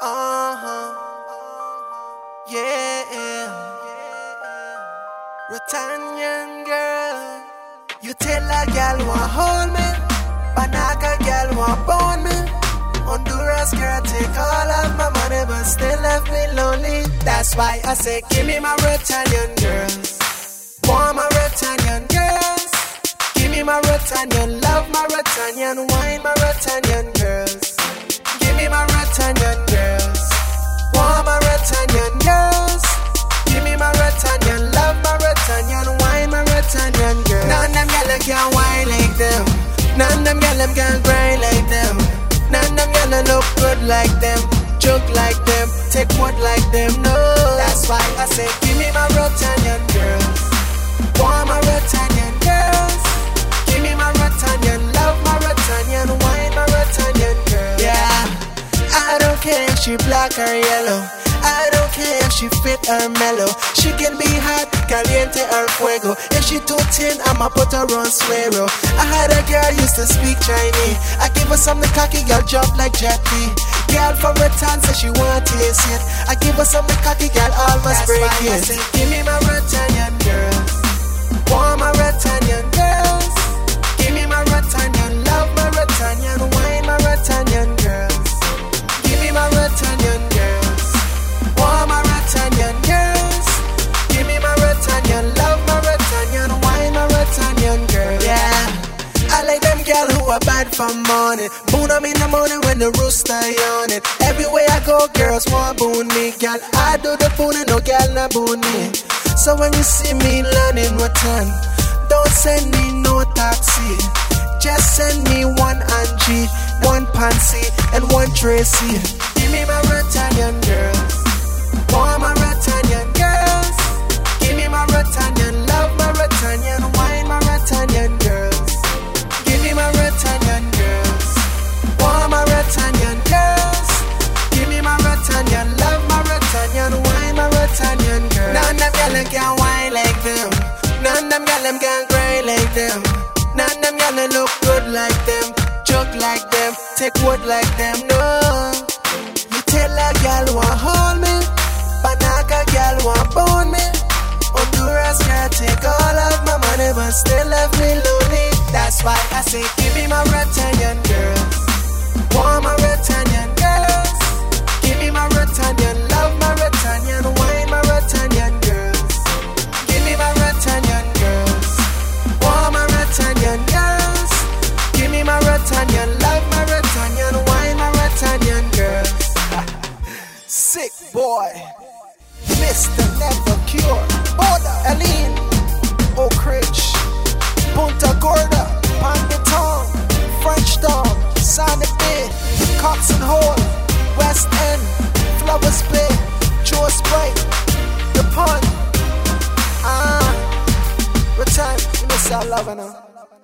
Uh huh. Yeah. Roatanean girl. You tell a gal want hold me. Banaka gal want bone me. Honduras girl take all of my money but still left me lonely. That's why I say give me my Roatanean girls. Want my Roatanean girls. Give me my Roatanean love, my Roatanean wine, my Roatanean girls. Give me my Roatanean them gyal can wine like them. None them gyal them can grind like them. None them gyal look good like them. Joke like them, take what like them. No, that's why I say give me my Roatanean girls. Want my Roatanean girls. Give me my Roatanean love, my Roatanean wine, my Roatanean girl. Yeah, I don't care if she black or yellow. She fit her mellow. She can be hot, caliente or fuego. If she too thin, I'ma put her on suero. I had a girl used to speak Chinese. I give her some the cocky girl jump like Li. Girl from Roatan said she want to taste it. I give her some the cocky girl almost break it. I Say, give me my Roatanean girls. Want my Roatanean girls. Bad from morning. Boon 'em in the morning when the rooster yawning. Everywhere I go, girls want boon me, girl. I do the booning, no girl not boon me. So when you see me learning what time, don't send me no taxi. Just send me one Angie, one Pansy, and one Tracy. Give me my Roatanean girls. Like them. None them gyal look good like them. Joke like them. Take wood like them. No. You tell a girl want hold me. Banaka gal want bone me. Honduras girl take all of my money but still left me lonely. That's why I say give me my Roatanean love, my wine, my Roatanean girls. Sick boy. Mr. Never Cure. Order. Aline. Oak Ridge. Punta Gorda. Pangaton. French Town. Sandy Bay. Coxen Hole. West End. Flowers Bay. Joe Sprite. The Pond. Ah. Time? You miss our love, I know.